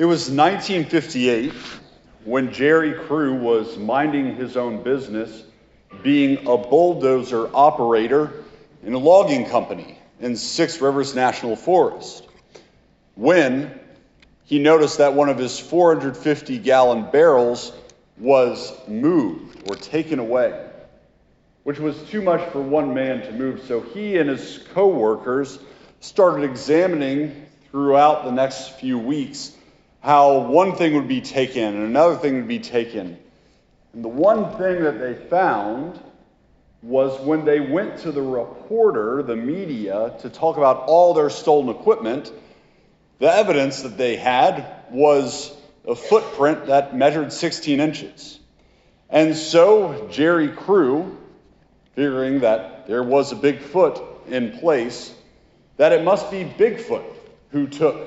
It was 1958 when Jerry Crew was minding his own business, being a bulldozer operator in a logging company in Six Rivers National Forest, when he noticed that one of his 450 gallon barrels was moved or taken away, which was too much for one man to move. So he and his co workers started examining throughout the next few weeks how one thing would be taken and another thing would be taken. And the one thing that they found was when they went to the reporter, the media, to talk about all their stolen equipment, the evidence that they had was a footprint that measured 16 inches. And so Jerry Crew, figuring that there was a Bigfoot in place, that it must be Bigfoot who took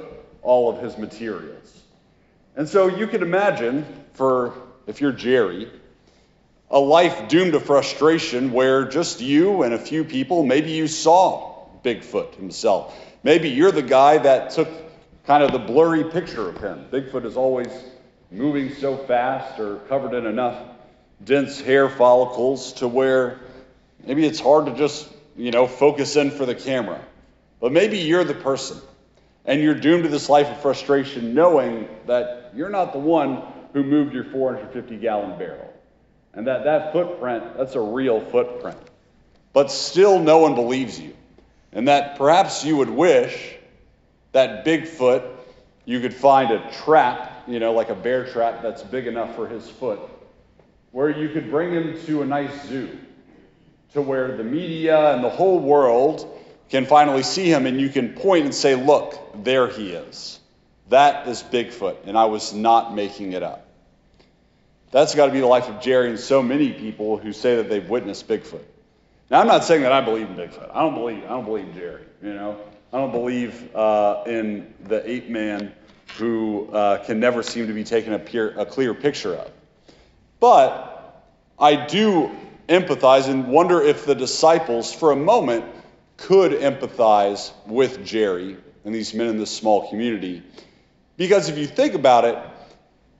all of his materials. And so you can imagine, for if you're Jerry, a life doomed to frustration where just you and a few people, maybe you saw Bigfoot himself. Maybe you're the guy that took kind of the blurry picture of him. Bigfoot is always moving so fast or covered in enough dense hair follicles to where maybe it's hard to just, you know, focus in for the camera. But maybe you're the person and you're doomed to this life of frustration knowing that you're not the one who moved your 450 gallon barrel. And that that footprint, that's a real footprint. But still, no one believes you. And that perhaps you would wish that Bigfoot, you could find a trap, you know, like a bear trap that's big enough for his foot, where you could bring him to a nice zoo, to where the media and the whole world can finally see him and you can point and say, Look, there he is. That is Bigfoot, and I was not making it up. That's got to be the life of Jerry and so many people who say that they've witnessed Bigfoot. Now, I'm not saying that I believe in Bigfoot. I don't believe. I don't believe Jerry. You know, I don't believe uh, in the ape man who uh, can never seem to be taken a, a clear picture of. But I do empathize and wonder if the disciples, for a moment, could empathize with Jerry and these men in this small community. Because if you think about it,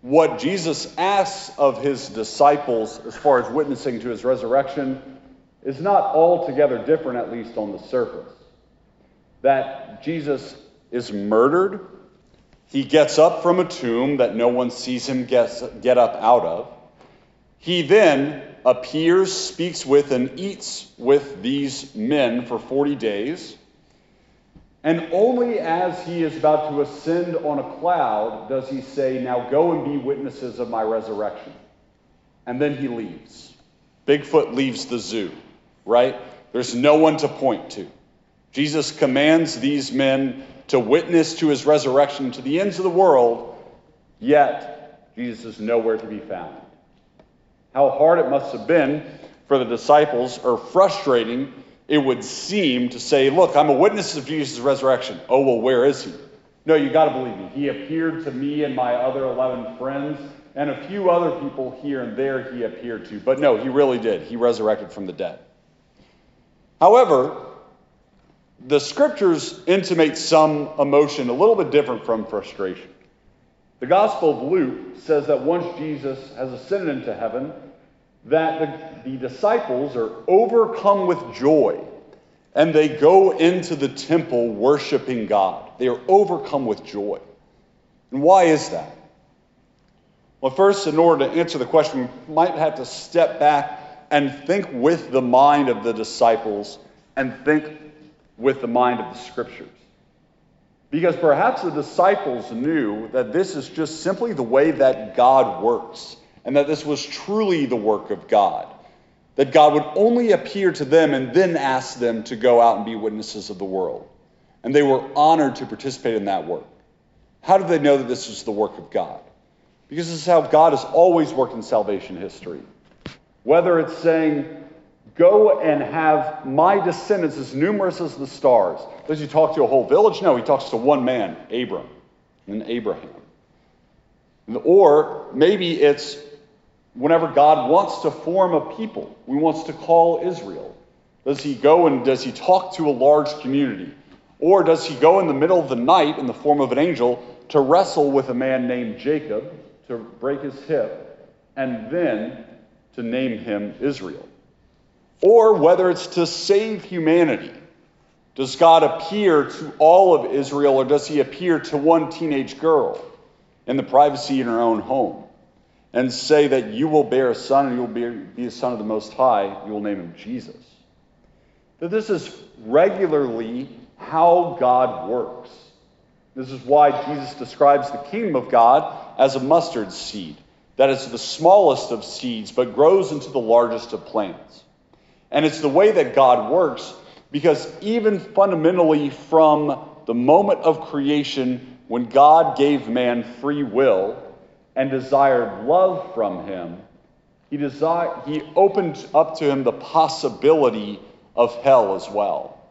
what Jesus asks of his disciples as far as witnessing to his resurrection is not altogether different, at least on the surface. That Jesus is murdered, he gets up from a tomb that no one sees him get, get up out of. He then appears, speaks with, and eats with these men for 40 days. And only as he is about to ascend on a cloud does he say, Now go and be witnesses of my resurrection. And then he leaves. Bigfoot leaves the zoo, right? There's no one to point to. Jesus commands these men to witness to his resurrection to the ends of the world, yet Jesus is nowhere to be found. How hard it must have been for the disciples, or frustrating it would seem to say, Look, I'm a witness of Jesus' resurrection. Oh, well, where is he? No, you got to believe me. He appeared to me and my other 11 friends, and a few other people here and there he appeared to. But no, he really did. He resurrected from the dead. However, the scriptures intimate some emotion a little bit different from frustration. The Gospel of Luke says that once Jesus has ascended into heaven, that the, the disciples are overcome with joy and they go into the temple worshiping God. They are overcome with joy. And why is that? Well, first, in order to answer the question, we might have to step back and think with the mind of the disciples and think with the mind of the scriptures. Because perhaps the disciples knew that this is just simply the way that God works and that this was truly the work of God. That God would only appear to them and then ask them to go out and be witnesses of the world. And they were honored to participate in that work. How did they know that this was the work of God? Because this is how God has always worked in salvation history. Whether it's saying, Go and have my descendants as numerous as the stars. Does he talk to a whole village? No, he talks to one man, Abram, and Abraham. Or maybe it's whenever God wants to form a people, he wants to call Israel? Does he go and does he talk to a large community? Or does he go in the middle of the night in the form of an angel to wrestle with a man named Jacob, to break his hip, and then to name him Israel. Or whether it's to save humanity. Does God appear to all of Israel, or does he appear to one teenage girl in the privacy in her own home and say that you will bear a son and you will be, a son of the Most High? You will name him Jesus. That this is regularly how God works. This is why Jesus describes the kingdom of God as a mustard seed, that is the smallest of seeds, but grows into the largest of plants. And it's the way that God works because even fundamentally from the moment of creation, when God gave man free will and desired love from him, he, desired, he opened up to him the possibility of hell as well.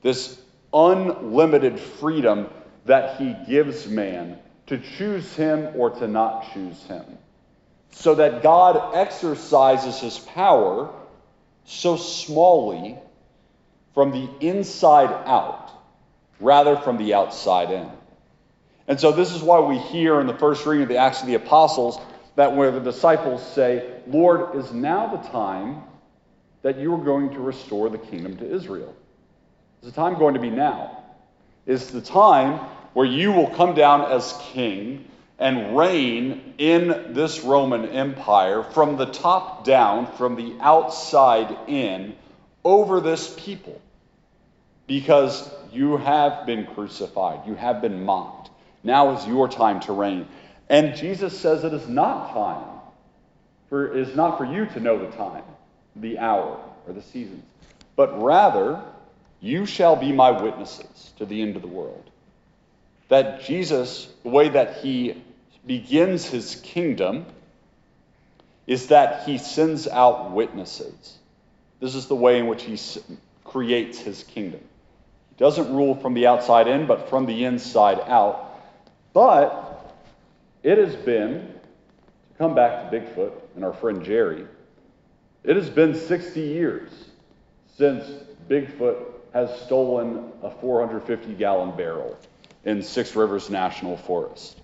This unlimited freedom that he gives man to choose him or to not choose him. So that God exercises his power so smallly from the inside out rather from the outside in. And so this is why we hear in the first reading of the Acts of the Apostles that where the disciples say, Lord, is now the time that you are going to restore the kingdom to Israel? Is the time going to be now? Is the time where you will come down as king and reign in this Roman Empire from the top down, from the outside in, over this people? Because you have been crucified, you have been mocked. Now is your time to reign. And Jesus says it is not time, for it is not for you to know the time, the hour, or the seasons, but rather you shall be my witnesses to the end of the world. That Jesus, the way that he begins his kingdom, is that he sends out witnesses. This is the way in which he creates his kingdom. He doesn't rule from the outside in, but from the inside out. But it has been, to come back to Bigfoot and our friend Jerry, it has been 60 years since Bigfoot has stolen a 450 gallon barrel in Six Rivers National Forest.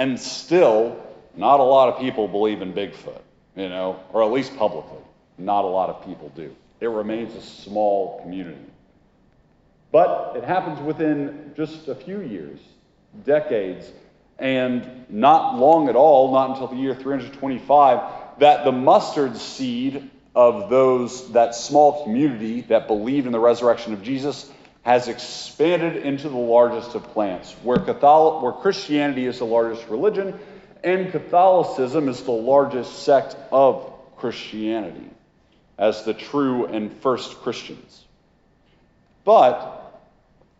And still, not a lot of people believe in Bigfoot, you know, or at least publicly. Not a lot of people do. It remains a small community. But it happens within just a few years, decades, and not long at all, not until the year 325, that the mustard seed of those, that small community that believed in the resurrection of Jesus, has expanded into the largest of plants, where, Catholic, where Christianity is the largest religion and Catholicism is the largest sect of Christianity as the true and first Christians. But,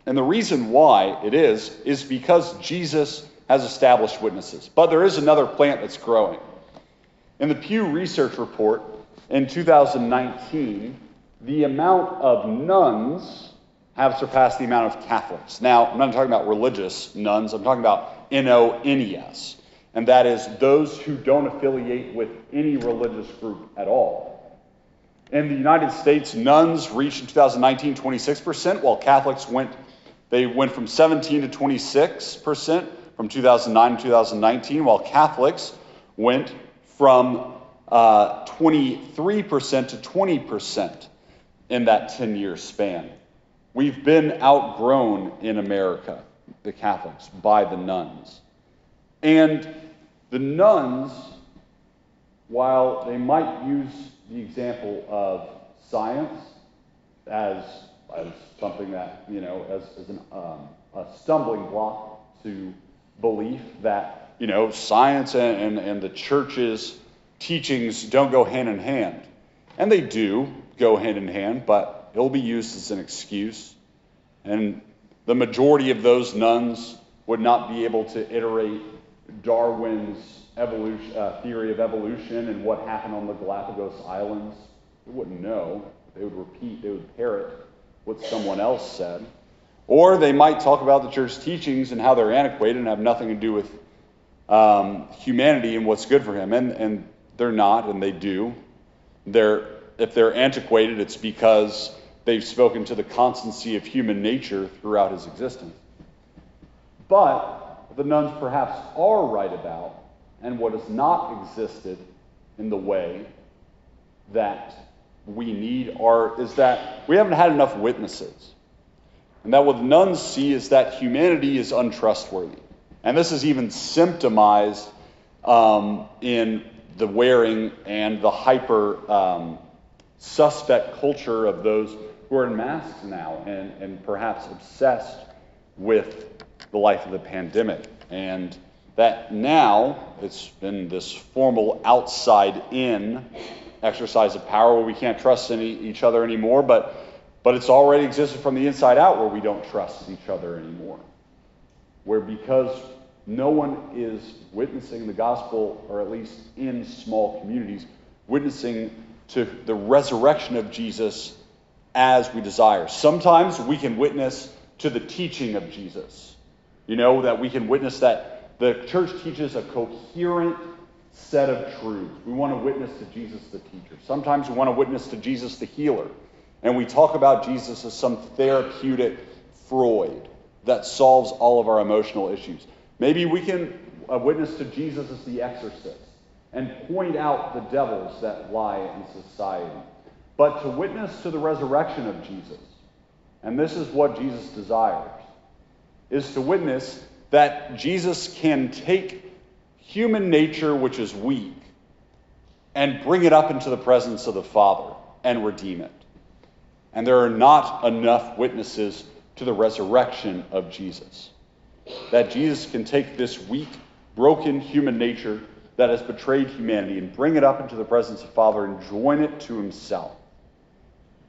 and the reason why it is, is because Jesus has established witnesses. But there is another plant that's growing. In the Pew Research Report, in 2019, the amount of nones have surpassed the amount of Catholics. Now, I'm not talking about religious nuns, I'm talking about N O N E S, and that is those who don't affiliate with any religious group at all. In the United States, nones reached in 2019 26%, while Catholics went they went from 17 to 26% from 2009 to 2019, while Catholics went from uh, 23% to 20% in that 10 year span. We've been outgrown in America, the Catholics, by the nones. And the nones, while they might use the example of science as, as something that, you know, as, as an, um, a stumbling block to belief that, you know, science and, and, and the church's teachings don't go hand in hand. And they do go hand in hand, but it'll be used as an excuse. And the majority of those nones would not be able to iterate Darwin's uh, theory of evolution and what happened on the Galapagos Islands. They wouldn't know. They would repeat, they would parrot what someone else said. Or they might talk about the church's teachings and how they're antiquated and have nothing to do with um, humanity and what's good for him. And, and they're not, and they do. They're, if they're antiquated, it's because they've spoken to the constancy of human nature throughout his existence. But the nones perhaps are right about and what has not existed in the way that we need are is that we haven't had enough witnesses. And that what the nones see is that humanity is untrustworthy. And this is even symptomized um, in the wearing and the hyper um, suspect culture of those who are in masks now and, and perhaps obsessed with the life of the pandemic. And that now it's been this formal outside in exercise of power where we can't trust any, each other anymore, but, but it's already existed from the inside out where we don't trust each other anymore. Where because no one is witnessing the gospel, or at least in small communities, witnessing to the resurrection of Jesus as we desire. Sometimes we can witness to the teaching of Jesus. You know, that we can witness that the church teaches a coherent set of truths. We want to witness to Jesus the teacher. Sometimes we want to witness to Jesus the healer. And we talk about Jesus as some therapeutic Freud that solves all of our emotional issues. Maybe we can uh, witness to Jesus as the exorcist and point out the devils that lie in society. But to witness to the resurrection of Jesus, and this is what Jesus desires, is to witness that Jesus can take human nature, which is weak, and bring it up into the presence of the Father and redeem it. And there are not enough witnesses to the resurrection of Jesus that Jesus can take this weak, broken human nature that has betrayed humanity and bring it up into the presence of Father and join it to himself.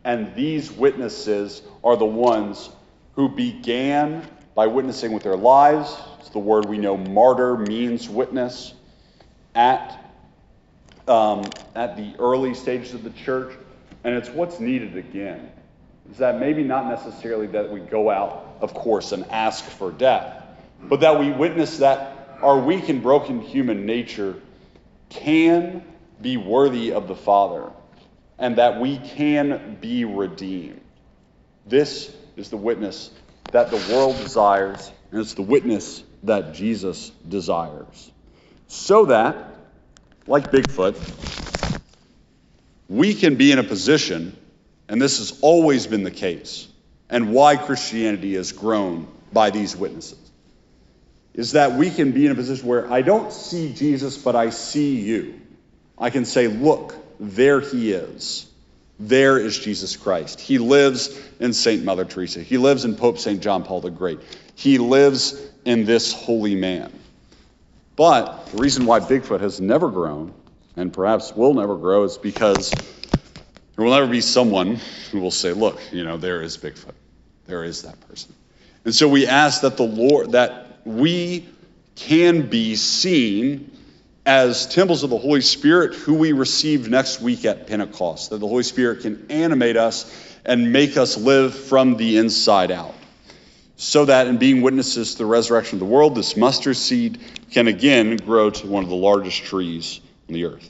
And these witnesses are the ones who began by witnessing with their lives. It's the word we know martyr means witness at, um, at the early stages of the church. And it's what's needed again. Is that maybe not necessarily that we go out, of course, and ask for death, but that we witness that our weak and broken human nature can be worthy of the Father and that we can be redeemed. This is the witness that the world desires, and it's the witness that Jesus desires. So that, like Bigfoot, we can be in a position, and this has always been the case, and why Christianity has grown by these witnesses is that we can be in a position where I don't see Jesus, but I see you. I can say, look, there he is. There is Jesus Christ. He lives in St. Mother Teresa. He lives in Pope St. John Paul the Great. He lives in this holy man. But the reason why Bigfoot has never grown, and perhaps will never grow, is because there will never be someone who will say, look, you know, there is Bigfoot. There is that person. And so we ask that the Lord, that we can be seen as temples of the Holy Spirit, who we receive next week at Pentecost, that the Holy Spirit can animate us and make us live from the inside out. So that in being witnesses to the resurrection of the world, this mustard seed can again grow to one of the largest trees on the earth.